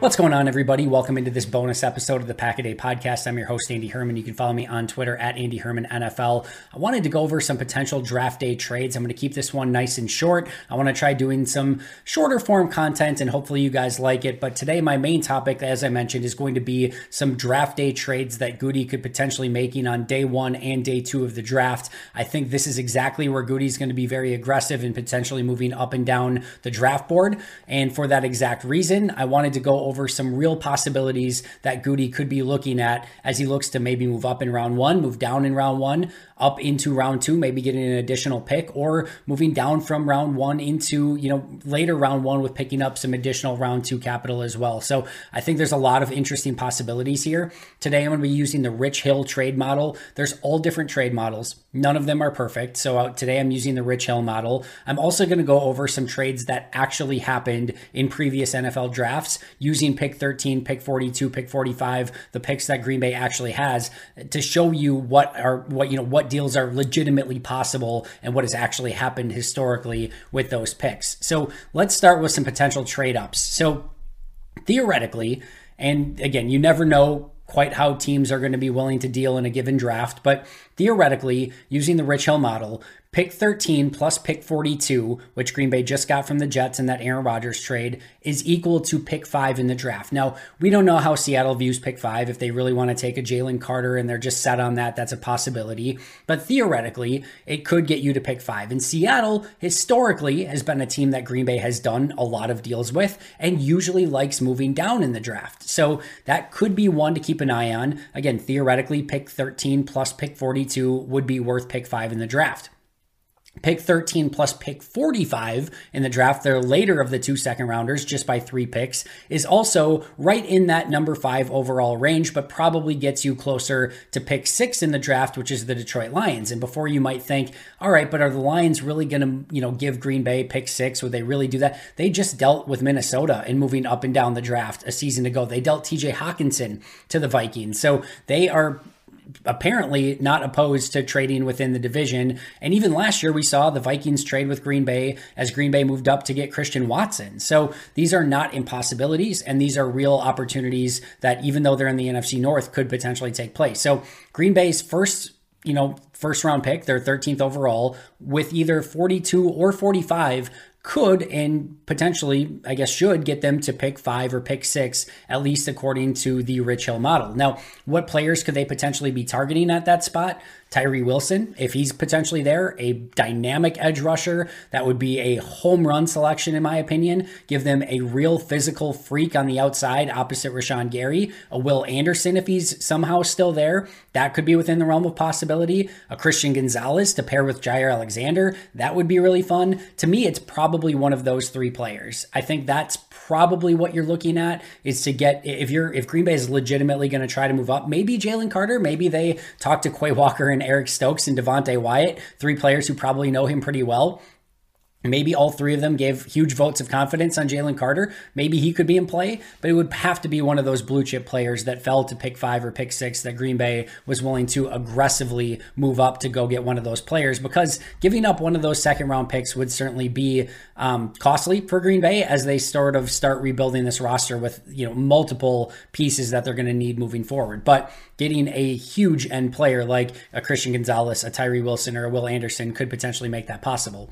What's going on, everybody? Welcome into this bonus episode of the Pack a Day podcast. I'm your host, Andy Herman. You can follow me on Twitter at Andy Herman NFL. I wanted to go over some potential draft day trades. I'm going to keep this one nice and short. I want to try doing some shorter form content, and hopefully, you guys like it. But today, my main topic, as I mentioned, is going to be some draft day trades that Gutey could potentially making on day one and day two of the draft. I think this is exactly where Gutey's going to be very aggressive and potentially moving up and down the draft board. And for that exact reason, I wanted to go over some real possibilities that Gutey could be looking at as he looks to maybe move up in round one, move down in round one, up into round two, maybe getting an additional pick, or moving down from round one into, you know, later round one with picking up some additional round two capital as well. So I think there's a lot of interesting possibilities here. Today I'm going to be using the Rich Hill trade model. There's all different trade models. None of them are perfect. So uh, today I'm using the Rich Hill model. I'm also going to go over some trades that actually happened in previous NFL drafts using pick 13, pick 42, pick 45, the picks that Green Bay actually has to show you what are what you know what deals are legitimately possible and what has actually happened historically with those picks. So let's start with some potential trade ups. So theoretically, and again, you never know quite how teams are going to be willing to deal in a given draft, but theoretically, using the Rich Hill model, Pick 13 plus pick 42, which Green Bay just got from the Jets in that Aaron Rodgers trade, is equal to pick 5 in the draft. Now, we don't know how Seattle views pick 5. If they really want to take a Jalen Carter and they're just set on that, that's a possibility. But theoretically, it could get you to pick 5. And Seattle, historically, has been a team that Green Bay has done a lot of deals with and usually likes moving down in the draft. So that could be one to keep an eye on. Again, theoretically, pick 13 plus pick 42 would be worth pick 5 in the draft. Pick 13 plus pick 45 in the draft, they're later of the two second rounders, just by three picks, is also right in that number five overall range, but probably gets you closer to pick six in the draft, which is the Detroit Lions. And before you might think, all right, but are the Lions really going to, you know, give Green Bay pick six? Would they really do that? They just dealt with Minnesota in moving up and down the draft a season ago. They dealt TJ Hockenson to the Vikings. So they are apparently not opposed to trading within the division. And even last year, we saw the Vikings trade with Green Bay as Green Bay moved up to get Christian Watson. So these are not impossibilities, and these are real opportunities that, even though they're in the NFC North, could potentially take place. So Green Bay's first you know, first round pick, their 13th overall, with either 42 or 45 could and potentially, I guess, should get them to pick five or pick six, at least according to the Rich Hill model. Now, what players could they potentially be targeting at that spot? Tyree Wilson, if he's potentially there, a dynamic edge rusher, that would be a home run selection, in my opinion. Give them a real physical freak on the outside opposite Rashan Gary. A Will Anderson, if he's somehow still there, that could be within the realm of possibility. A Christian Gonzalez to pair with Jaire Alexander, that would be really fun. To me, it's probably one of those three players. I think that's probably what you're looking at is to get if you're if Green Bay is legitimately going to try to move up, maybe Jalen Carter, maybe they talk to Quay Walker and Eric Stokes and Devonte Wyatt, three players who probably know him pretty well. Maybe all three of them gave huge votes of confidence on Jalen Carter. Maybe he could be in play, but it would have to be one of those blue chip players that fell to pick five or pick six that Green Bay was willing to aggressively move up to go get one of those players because giving up one of those second round picks would certainly be um, costly for Green Bay as they sort of start rebuilding this roster with you know multiple pieces that they're going to need moving forward. But getting a huge end player like a Christian Gonzalez, a Tyree Wilson, or a Will Anderson could potentially make that possible.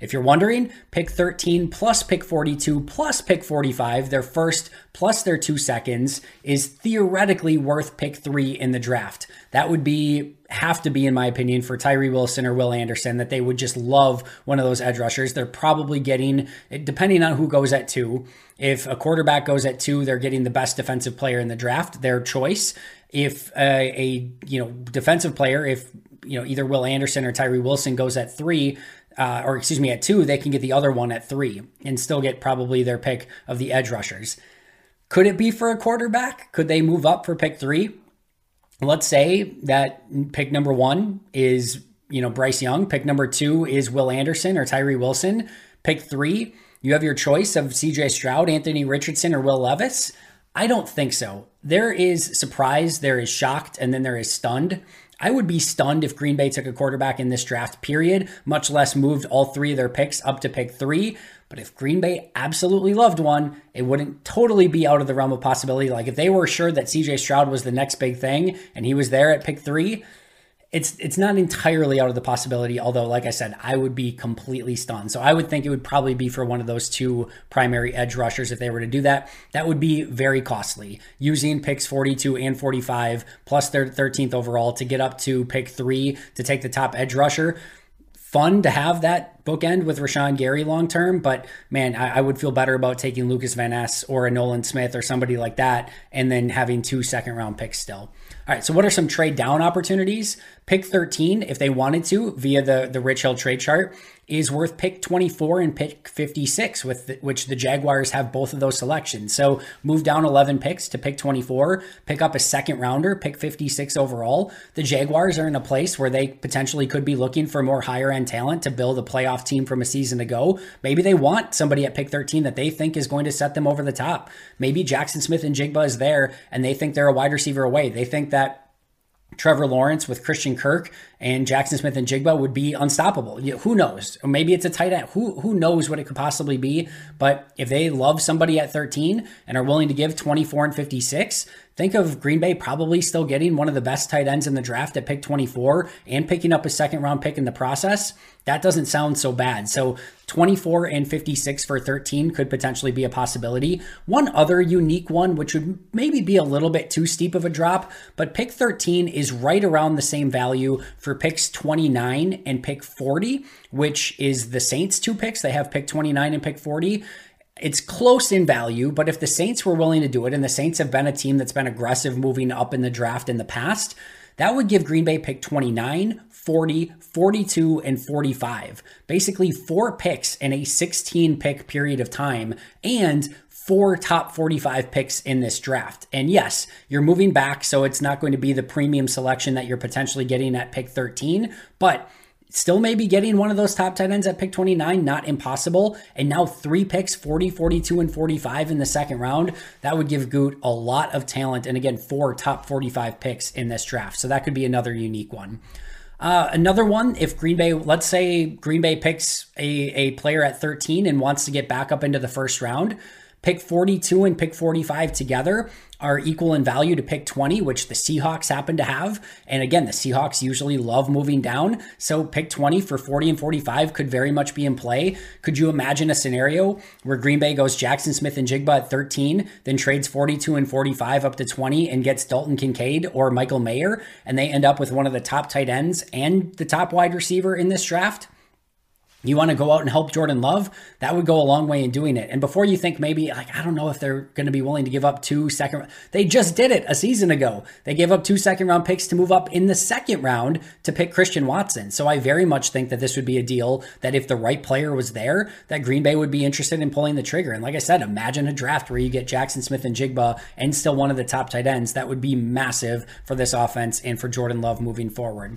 If you're wondering, pick 13 plus pick 42 plus pick 45, their first plus their two seconds, is theoretically worth pick three in the draft. That would be have to be, in my opinion, for Tyree Wilson or Will Anderson, that they would just love one of those edge rushers. They're probably getting, depending on who goes at two, if a quarterback goes at two, they're getting the best defensive player in the draft, their choice. If a, a you know defensive player, if you know either Will Anderson or Tyree Wilson goes at three, uh, or excuse me, at two, they can get the other one at three and still get probably their pick of the edge rushers. Could it be for a quarterback? Could they move up for pick three? Let's say that pick number one is, you know, Bryce Young. Pick number two is Will Anderson or Tyree Wilson. Pick three, you have your choice of CJ Stroud, Anthony Richardson, or Will Levis. I don't think so. There is surprise, there is shocked, and then there is stunned. I would be stunned if Green Bay took a quarterback in this draft, period, much less moved all three of their picks up to pick three. But if Green Bay absolutely loved one, it wouldn't totally be out of the realm of possibility. Like if they were sure that CJ Stroud was the next big thing and he was there at pick three, it's it's not entirely out of the possibility although like i said i would be completely stunned. So i would think it would probably be for one of those two primary edge rushers if they were to do that. That would be very costly. Using picks 42 and 45 plus their 13th overall to get up to pick 3 to take the top edge rusher. Fun to have that bookend with Rashan Gary long term, but man, I, I, would feel better about taking Lukas Van Ness or a Nolan Smith or somebody like that, and then having two second round picks still. All right, so what are some trade down opportunities? Pick 13, if they wanted to, via the, the Rich Hill trade chart, is worth pick 24 and pick 56, with the, which the Jaguars have both of those selections. So move down 11 picks to pick 24, pick up a second rounder, pick 56 overall. The Jaguars are in a place where they potentially could be looking for more higher end talent to build a playoff team from a season ago. Maybe they want somebody at pick 13 that they think is going to set them over the top. Maybe Jackson Smith-Njigba is there and they think they're a wide receiver away. They think that Trevor Lawrence with Christian Kirk and Jackson Smith-Njigba would be unstoppable. Who knows? Maybe it's a tight end. Who who knows what it could possibly be? But if they love somebody at 13 and are willing to give 24 and 56, think of Green Bay probably still getting one of the best tight ends in the draft at pick 24 and picking up a second round pick in the process. That doesn't sound so bad. So 24 and 56 for 13 could potentially be a possibility. One other unique one, which would maybe be a little bit too steep of a drop, but pick 13 is right around the same value for picks 29 and pick 40, which is the Saints' two picks. They have pick 29 and pick 40 it's close in value, but if the Saints were willing to do it, and the Saints have been a team that's been aggressive moving up in the draft in the past, That would give Green Bay pick 29, 40, 42, and 45. Basically, four picks in a 16 pick period of time and four top 45 picks in this draft. And yes, you're moving back, so it's not going to be the premium selection that you're potentially getting at pick 13, but still maybe getting one of those top tight ends at pick 29, not impossible. And now three picks, 40, 42, and 45 in the second round. That would give Gute a lot of talent. And again, four top 45 picks in this draft. So that could be another unique one. Uh, another one, if Green Bay, let's say Green Bay picks a, a player at 13 and wants to get back up into the first round, pick 42 and pick 45 together are equal in value to pick 20, which the Seahawks happen to have. And again, the Seahawks usually love moving down. So pick 20 for 40 and 45 could very much be in play. Could you imagine a scenario where Green Bay goes Jackson Smith-Njigba at 13, then trades 42 and 45 up to 20 and gets Dalton Kincaid or Michael Mayer, and they end up with one of the top tight ends and the top wide receiver in this draft? You want to go out and help Jordan Love, that would go a long way in doing it. And before you think maybe, like, I don't know if they're going to be willing to give up two second, they just did it a season ago. They gave up two second round picks to move up in the second round to pick Christian Watson. So I very much think that this would be a deal that if the right player was there, that Green Bay would be interested in pulling the trigger. And like I said, imagine a draft where you get Jackson Smith-Njigba and still one of the top tight ends. That would be massive for this offense and for Jordan Love moving forward.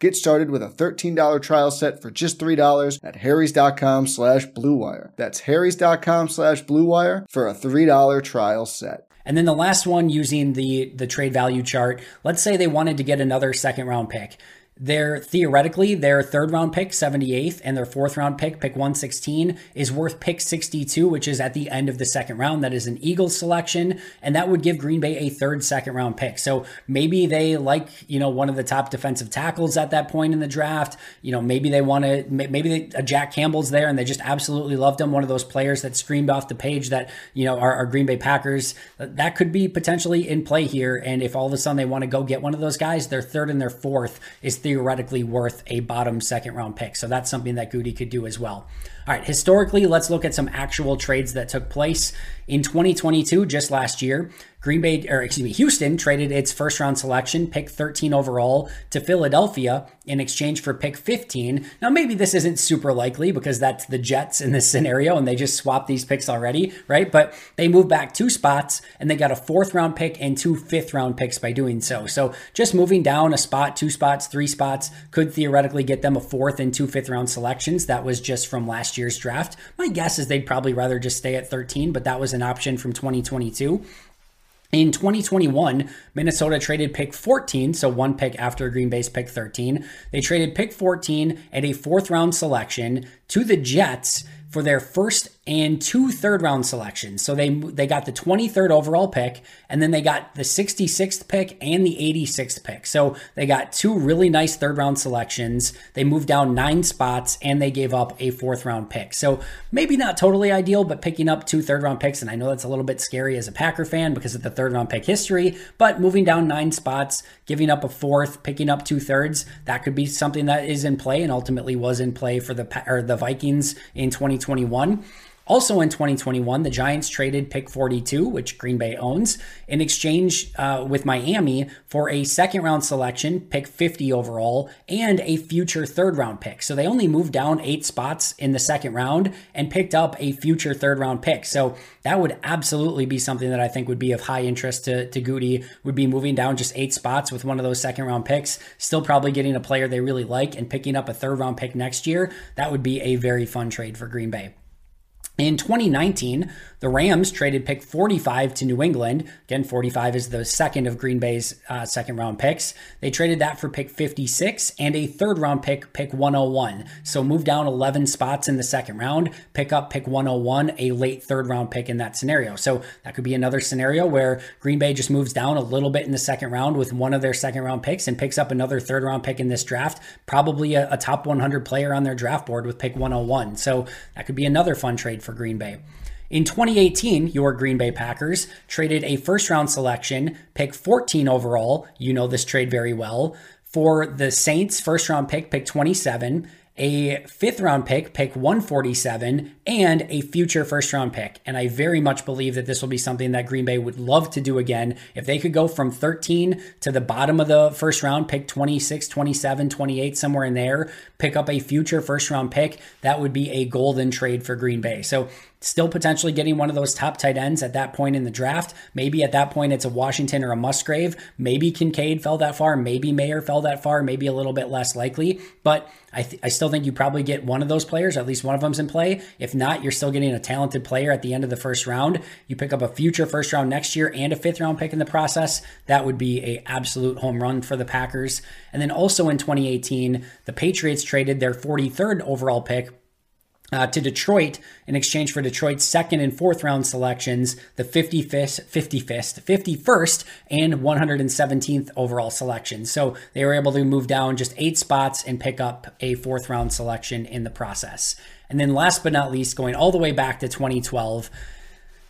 Get started with a $13 trial set for just $3 at harrys.com slash bluewire. That's harrys.com slash bluewire for a $3 trial set. And then the last one using the the trade value chart, let's say they wanted to get another second round pick. Their theoretically, their third round pick, 78th, and their fourth round pick, pick 116, is worth pick 62, which is at the end of the second round. That is an Eagles selection, and that would give Green Bay a third second round pick. So maybe they like, you know, one of the top defensive tackles at that point in the draft. You know, maybe they want to, maybe they, a Jack Campbell's there and they just absolutely loved him. One of those players that screamed off the page that, you know, are, are Green Bay Packers. Uh, that could be potentially in play here. And if all of a sudden they want to go get one of those guys, their third and their fourth is theoretically worth a bottom second round pick. So that's something that Gutey could do as well. All right, historically, let's look at some actual trades that took place in 2022, just last year. Green Bay, or excuse me, Houston traded its first round selection, pick 13 overall, to Philadelphia in exchange for pick 15. Now, maybe this isn't super likely because that's the Jets in this scenario and they just swapped these picks already, right? But they moved back two spots and they got a fourth round pick and two fifth round picks by doing so. So just moving down a spot, two spots, three spots could theoretically get them a fourth and two fifth round selections. That was just from last year's draft. My guess is they'd probably rather just stay at 13, but that was an option from 2022. In 2021, Minnesota traded pick 14, so one pick after Green Bay's pick 13. They traded pick 14 and a fourth round selection to the Jets for their first and two third round selections. So they they got the 23rd overall pick and then they got the 66th pick and the 86th pick. So they got two really nice third round selections. They moved down 9 spots and they gave up a fourth round pick. So maybe not totally ideal, but picking up two third round picks and I know that's a little bit scary as a Packer fan because of the third round pick history, but moving down 9 spots, giving up a fourth, picking up two thirds, that could be something that is in play and ultimately was in play for the or the Vikings in 2021. Also in 2021, the Giants traded pick 42, which Green Bay owns, in exchange uh, with Miami for a second round selection, pick 50 overall, and a future third round pick. So they only moved down eight spots in the second round and picked up a future third round pick. So that would absolutely be something that I think would be of high interest to, to Gutey, would be moving down just eight spots with one of those second round picks, still probably getting a player they really like and picking up a third round pick next year. That would be a very fun trade for Green Bay. In 2019, the Rams traded pick 45 to New England. Again, 45 is the second of Green Bay's uh, second round picks. They traded that for pick 56 and a third round pick, pick 101. So move down 11 spots in the second round, pick up pick 101, a late third round pick in that scenario. So that could be another scenario where Green Bay just moves down a little bit in the second round with one of their second round picks and picks up another third round pick in this draft, probably a, a top 100 player on their draft board with pick 101. So that could be another fun trade for Green Bay. In 2018, your Green Bay Packers traded a first round selection, pick 14 overall. You know this trade very well. For the Saints, first round pick, pick 27, a fifth round pick, pick 147, and a future first round pick. And I very much believe that this will be something that Green Bay would love to do again. If they could go from 13 to the bottom of the first round, pick 26, 27, 28, somewhere in there, pick up a future first round pick, that would be a golden trade for Green Bay. So still potentially getting one of those top tight ends at that point in the draft. Maybe at that point it's a Washington or a Musgrave. Maybe Kincaid fell that far. Maybe Mayer fell that far. Maybe a little bit less likely. But I, th- I still think you probably get one of those players. At least one of them's in play. If not, you're still getting a talented player at the end of the first round. You pick up a future first round next year and a fifth round pick in the process. That would be a absolute home run for the Packers. And then also in 2018, the Patriots traded their 43rd overall pick uh, to Detroit in exchange for Detroit's second and fourth round selections, the 55th, 55th, 51st, and 117th overall selections. So they were able to move down just eight spots and pick up a fourth round selection in the process. And then last but not least, going all the way back to 2012,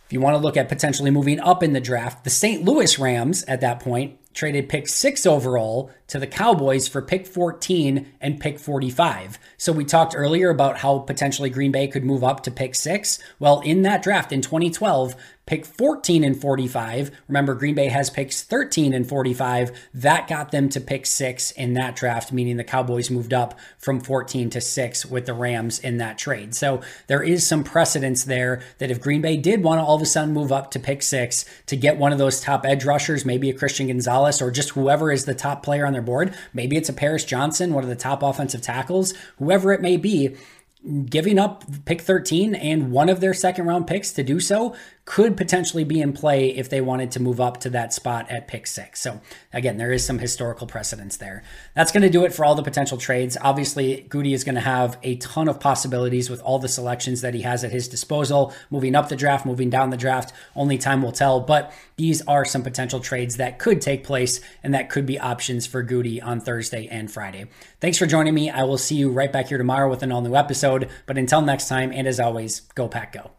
if you want to look at potentially moving up in the draft, the St. Louis Rams at that point traded pick six overall to the Cowboys for pick 14 and pick 45. So we talked earlier about how potentially Green Bay could move up to pick six. Well, in that draft in 2012, pick 14 and 45. Remember, Green Bay has picks 13 and 45. That got them to pick six in that draft, meaning the Cowboys moved up from 14 to six with the Rams in that trade. So there is some precedence there that if Green Bay did want to all of a sudden move up to pick six to get one of those top edge rushers, maybe a Christian Or just whoever is the top player on their board, maybe it's a Paris Johnson, one of the top offensive tackles, whoever it may be giving up pick 13 and one of their second round picks to do so could potentially be in play if they wanted to move up to that spot at pick six. So, again, there is some historical precedence there. That's going to do it for all the potential trades. Obviously, Gutey is going to have a ton of possibilities with all the selections that he has at his disposal, moving up the draft, moving down the draft. Only time will tell, but these are some potential trades that could take place and that could be options for Gutey on Thursday and Friday. Thanks for joining me. I will see you right back here tomorrow with an all new episode. But until next time, and as always, go pack go.